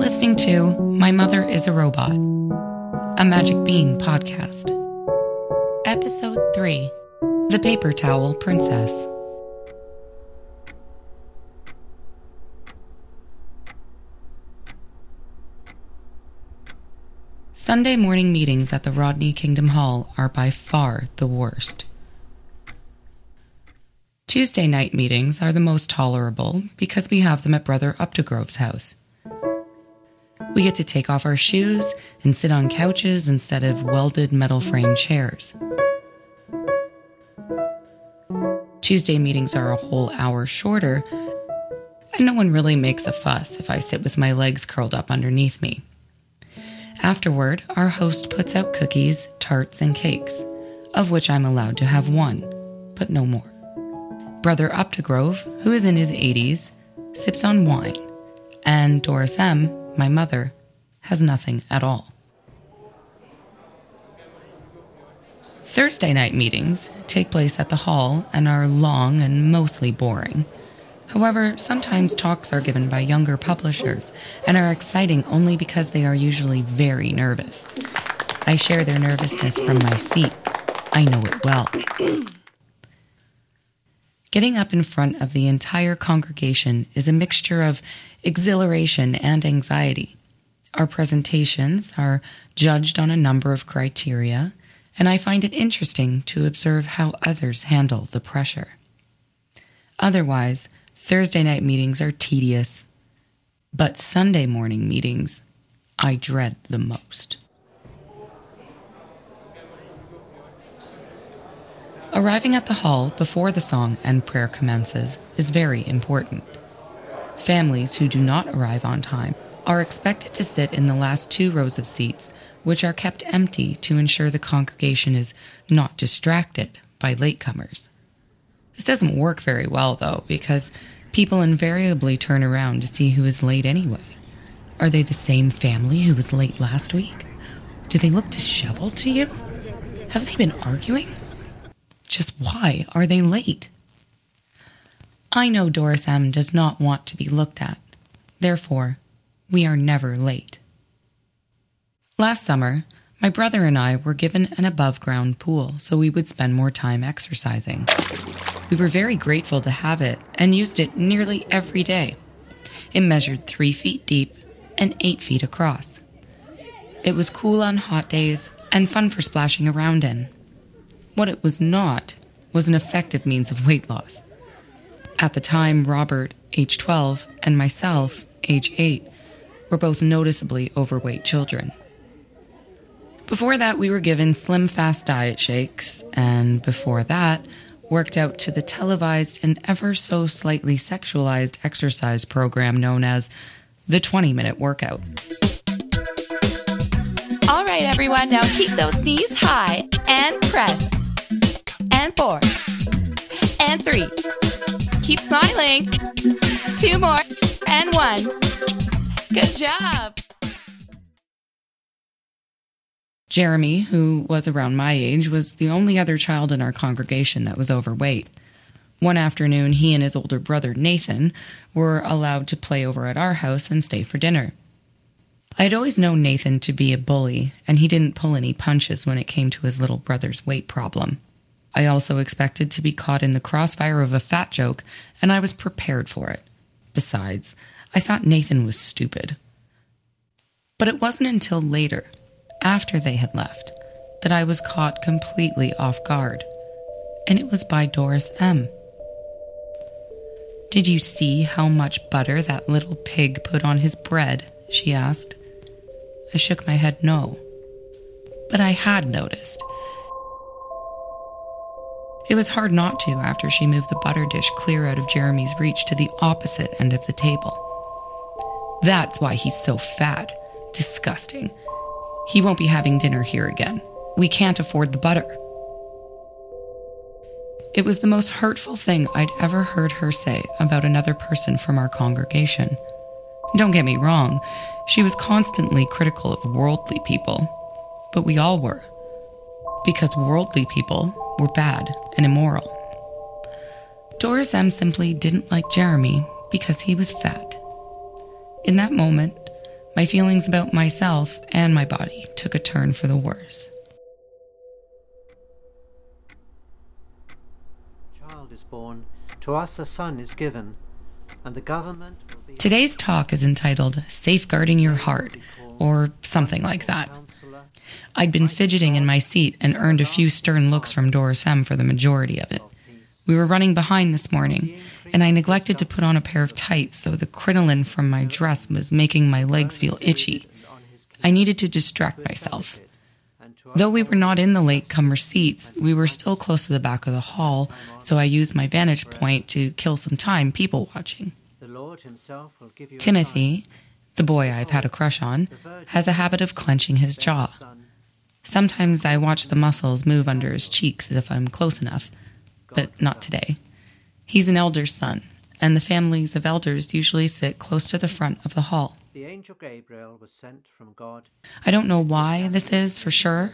listening to My Mother is a Robot, a Magic Bean podcast. Episode 3 The Paper Towel Princess. Sunday morning meetings at the Rodney Kingdom Hall are by far the worst. Tuesday night meetings are the most tolerable because we have them at Brother Updegrove's house. We get to take off our shoes and sit on couches instead of welded metal frame chairs. Tuesday meetings are a whole hour shorter, and no one really makes a fuss if I sit with my legs curled up underneath me. Afterward, our host puts out cookies, tarts, and cakes, of which I'm allowed to have one, but no more. Brother Updegrove, who is in his 80s, sips on wine, and Doris M., my mother, has nothing at all. Thursday night meetings take place at the hall and are long and mostly boring. However, sometimes talks are given by younger publishers and are exciting only because they are usually very nervous. I share their nervousness from my seat. I know it well. Getting up in front of the entire congregation is a mixture of exhilaration and anxiety. Our presentations are judged on a number of criteria, and I find it interesting to observe how others handle the pressure. Otherwise, Thursday night meetings are tedious, but Sunday morning meetings I dread the most. Arriving at the hall before the song and prayer commences is very important. Families who do not arrive on time are expected to sit in the last two rows of seats, which are kept empty to ensure the congregation is not distracted by latecomers. This doesn't work very well, though, because people invariably turn around to see who is late anyway. Are they the same family who was late last week? Do they look disheveled to you? Have they been arguing? Just why are they late? I know Doris M. does not want to be looked at. Therefore, we are never late. Last summer, my brother and I were given an above ground pool so we would spend more time exercising. We were very grateful to have it and used it nearly every day. It measured three feet deep and eight feet across. It was cool on hot days and fun for splashing around in. What it was not was an effective means of weight loss. At the time, Robert, age 12, and myself, age 8, were both noticeably overweight children. Before that, we were given slim fast diet shakes, and before that, worked out to the televised and ever so slightly sexualized exercise program known as the 20 minute workout. All right, everyone, now keep those knees high and press. And four. And three. Keep smiling. Two more. And one. Good job. Jeremy, who was around my age, was the only other child in our congregation that was overweight. One afternoon, he and his older brother, Nathan, were allowed to play over at our house and stay for dinner. I had always known Nathan to be a bully, and he didn't pull any punches when it came to his little brother's weight problem. I also expected to be caught in the crossfire of a fat joke, and I was prepared for it. Besides, I thought Nathan was stupid. But it wasn't until later, after they had left, that I was caught completely off guard. And it was by Doris M. Did you see how much butter that little pig put on his bread? she asked. I shook my head no. But I had noticed. It was hard not to after she moved the butter dish clear out of Jeremy's reach to the opposite end of the table. That's why he's so fat. Disgusting. He won't be having dinner here again. We can't afford the butter. It was the most hurtful thing I'd ever heard her say about another person from our congregation. Don't get me wrong, she was constantly critical of worldly people, but we all were. Because worldly people were bad and immoral. Doris M simply didn't like Jeremy because he was fat. In that moment, my feelings about myself and my body took a turn for the worse. Child is born, to us a son is given, and the government Today's talk is entitled Safeguarding Your Heart, or something like that. I'd been fidgeting in my seat and earned a few stern looks from Doris M for the majority of it. We were running behind this morning, and I neglected to put on a pair of tights, so the crinoline from my dress was making my legs feel itchy. I needed to distract myself. Though we were not in the latecomer seats, we were still close to the back of the hall, so I used my vantage point to kill some time people watching. The Lord himself will give you Timothy, the boy I've had a crush on, has a habit of clenching his jaw. Sometimes I watch the muscles move under his cheeks if I'm close enough, but not today. He's an elder's son, and the families of elders usually sit close to the front of the hall. The angel Gabriel was sent from God. I don't know why this is for sure,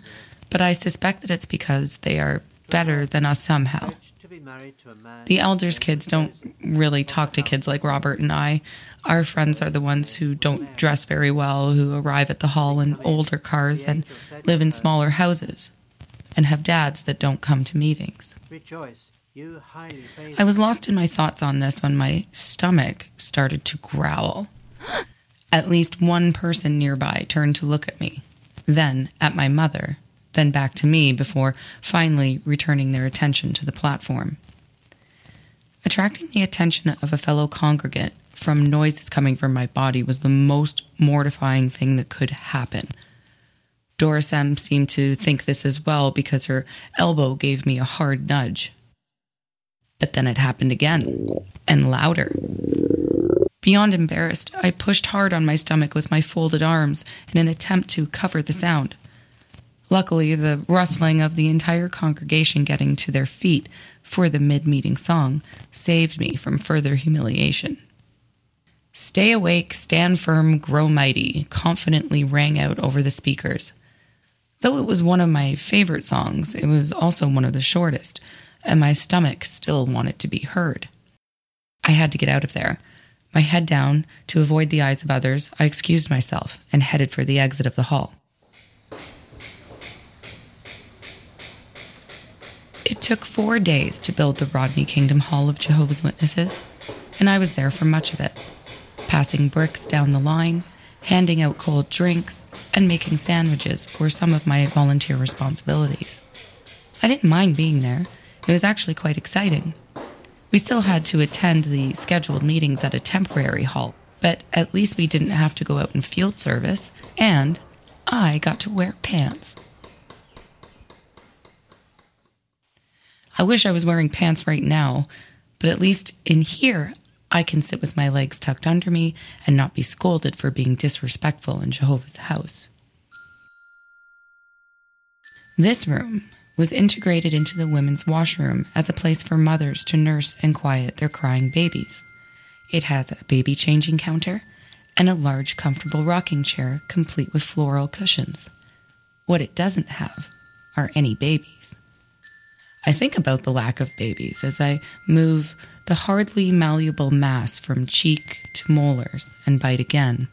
but I suspect that it's because they are better than us somehow. Pledged to be married to a man The elders' kids don't really talk to kids like Robert and I. Our friends are the ones who don't dress very well, who arrive at the hall in older cars and live in smaller houses, and have dads that don't come to meetings. Rejoice, you highly favored. I was lost in my thoughts on this when my stomach started to growl. At least one person nearby turned to look at me, then at my mother, then back to me before finally returning their attention to the platform. Attracting the attention of a fellow congregant from noises coming from my body was the most mortifying thing that could happen. Doris M seemed to think this as well because her elbow gave me a hard nudge. But then it happened again, and louder. Beyond embarrassed, I pushed hard on my stomach with my folded arms in an attempt to cover the sound. Luckily, the rustling of the entire congregation getting to their feet for the mid meeting song saved me from further humiliation. Stay awake, stand firm, grow mighty, confidently rang out over the speakers. Though it was one of my favorite songs, it was also one of the shortest, and my stomach still wanted to be heard. I had to get out of there. My head down, to avoid the eyes of others, I excused myself and headed for the exit of the hall. Took four days to build the Rodney Kingdom Hall of Jehovah's Witnesses, and I was there for much of it, passing bricks down the line, handing out cold drinks, and making sandwiches were some of my volunteer responsibilities. I didn't mind being there. It was actually quite exciting. We still had to attend the scheduled meetings at a temporary hall, but at least we didn't have to go out in field service, and I got to wear pants. I wish I was wearing pants right now, but at least in here, I can sit with my legs tucked under me and not be scolded for being disrespectful in Jehovah's house. This room was integrated into the women's washroom as a place for mothers to nurse and quiet their crying babies. It has a baby changing counter and a large, comfortable rocking chair complete with floral cushions. What it doesn't have are any babies. I think about the lack of babies as I move the hardly malleable mass from cheek to molars and bite again.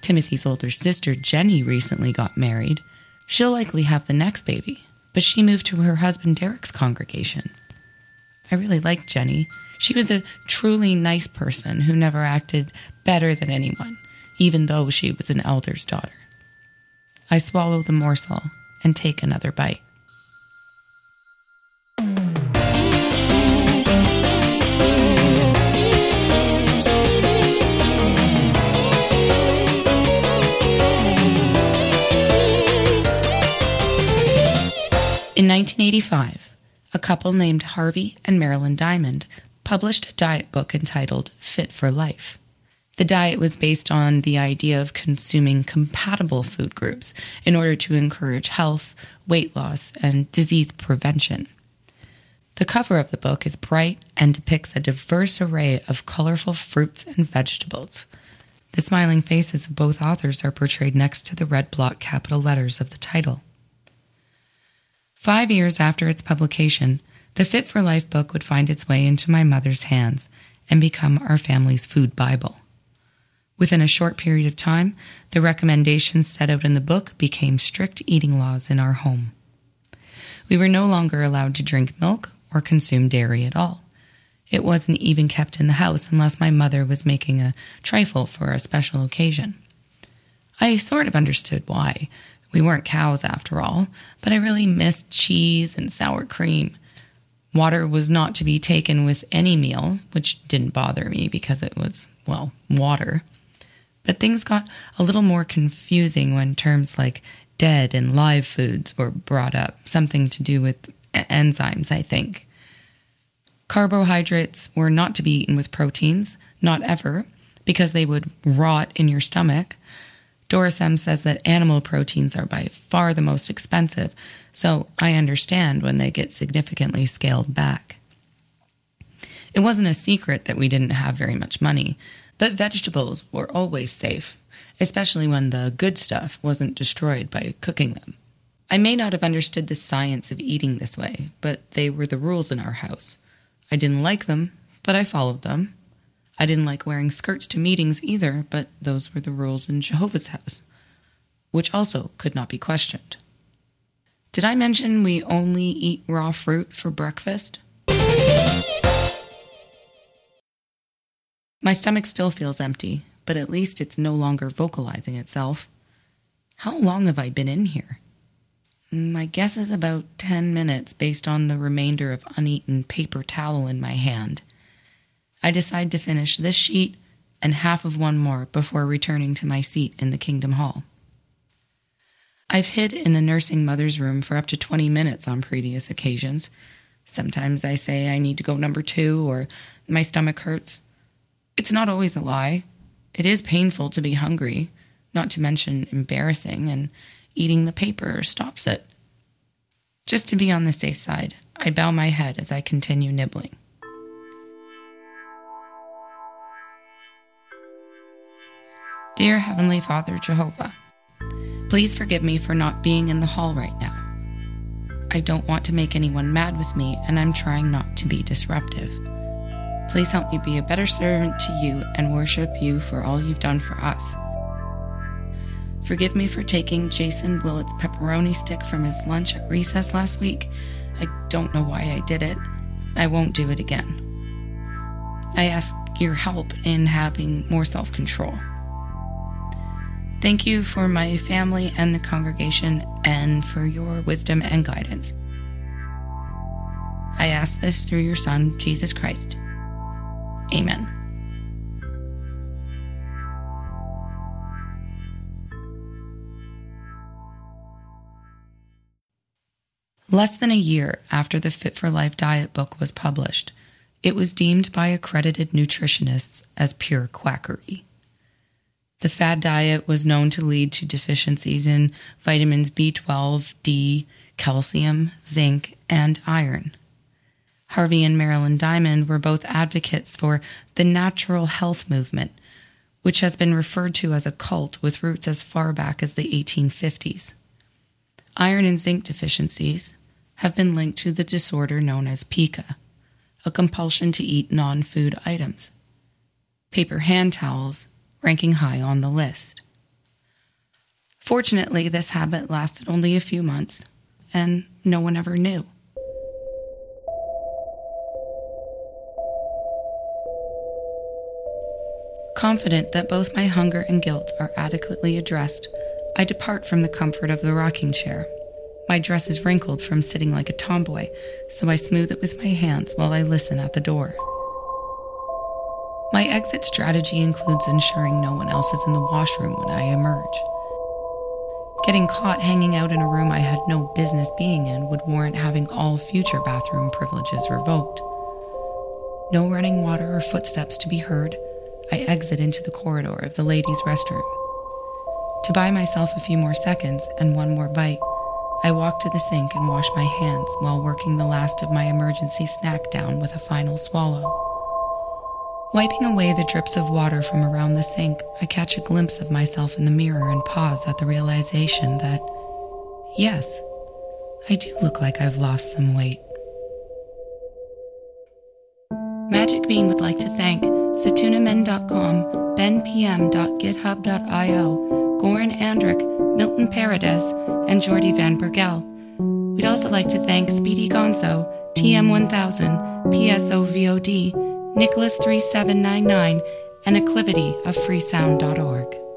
Timothy's older sister, Jenny, recently got married. She'll likely have the next baby, but she moved to her husband Derek's congregation. I really liked Jenny. She was a truly nice person who never acted better than anyone, even though she was an elder's daughter. I swallow the morsel and take another bite. In 1985, a couple named Harvey and Marilyn Diamond published a diet book entitled Fit for Life. The diet was based on the idea of consuming compatible food groups in order to encourage health, weight loss, and disease prevention. The cover of the book is bright and depicts a diverse array of colorful fruits and vegetables. The smiling faces of both authors are portrayed next to the red block capital letters of the title. Five years after its publication, the Fit for Life book would find its way into my mother's hands and become our family's food Bible. Within a short period of time, the recommendations set out in the book became strict eating laws in our home. We were no longer allowed to drink milk or consume dairy at all. It wasn't even kept in the house unless my mother was making a trifle for a special occasion. I sort of understood why. We weren't cows after all, but I really missed cheese and sour cream. Water was not to be taken with any meal, which didn't bother me because it was, well, water. But things got a little more confusing when terms like dead and live foods were brought up, something to do with enzymes, I think. Carbohydrates were not to be eaten with proteins, not ever, because they would rot in your stomach. Doris M says that animal proteins are by far the most expensive, so I understand when they get significantly scaled back. It wasn't a secret that we didn't have very much money, but vegetables were always safe, especially when the good stuff wasn't destroyed by cooking them. I may not have understood the science of eating this way, but they were the rules in our house. I didn't like them, but I followed them. I didn't like wearing skirts to meetings either, but those were the rules in Jehovah's house, which also could not be questioned. Did I mention we only eat raw fruit for breakfast? My stomach still feels empty, but at least it's no longer vocalizing itself. How long have I been in here? Mm, my guess is about 10 minutes based on the remainder of uneaten paper towel in my hand. I decide to finish this sheet and half of one more before returning to my seat in the Kingdom Hall. I've hid in the nursing mother's room for up to 20 minutes on previous occasions. Sometimes I say I need to go number two or my stomach hurts. It's not always a lie. It is painful to be hungry, not to mention embarrassing, and eating the paper stops it. Just to be on the safe side, I bow my head as I continue nibbling. Dear Heavenly Father Jehovah, please forgive me for not being in the hall right now. I don't want to make anyone mad with me, and I'm trying not to be disruptive. Please help me be a better servant to you and worship you for all you've done for us. Forgive me for taking Jason Willett's pepperoni stick from his lunch at recess last week. I don't know why I did it. I won't do it again. I ask your help in having more self control. Thank you for my family and the congregation and for your wisdom and guidance. I ask this through your Son, Jesus Christ. Amen. Less than a year after the Fit for Life diet book was published, it was deemed by accredited nutritionists as pure quackery. The fad diet was known to lead to deficiencies in vitamins B12, D, calcium, zinc, and iron. Harvey and Marilyn Diamond were both advocates for the natural health movement, which has been referred to as a cult with roots as far back as the 1850s. Iron and zinc deficiencies have been linked to the disorder known as pica, a compulsion to eat non food items. Paper hand towels ranking high on the list. Fortunately, this habit lasted only a few months, and no one ever knew. Confident that both my hunger and guilt are adequately addressed, I depart from the comfort of the rocking chair. My dress is wrinkled from sitting like a tomboy, so I smooth it with my hands while I listen at the door. My exit strategy includes ensuring no one else is in the washroom when I emerge. Getting caught hanging out in a room I had no business being in would warrant having all future bathroom privileges revoked. No running water or footsteps to be heard, I exit into the corridor of the ladies' restroom. To buy myself a few more seconds and one more bite, I walk to the sink and wash my hands while working the last of my emergency snack down with a final swallow. Wiping away the drips of water from around the sink, I catch a glimpse of myself in the mirror and pause at the realization that, yes, I do look like I've lost some weight. Magic Bean would like to thank SatunaMen.com, benpm.github.io, Goran Andrick, Milton Paradis, and Jordi Van Bergel. We'd also like to thank Speedy Gonzo, TM1000, PSOVOD, Nicholas3799, and Acclivity of freesound.org.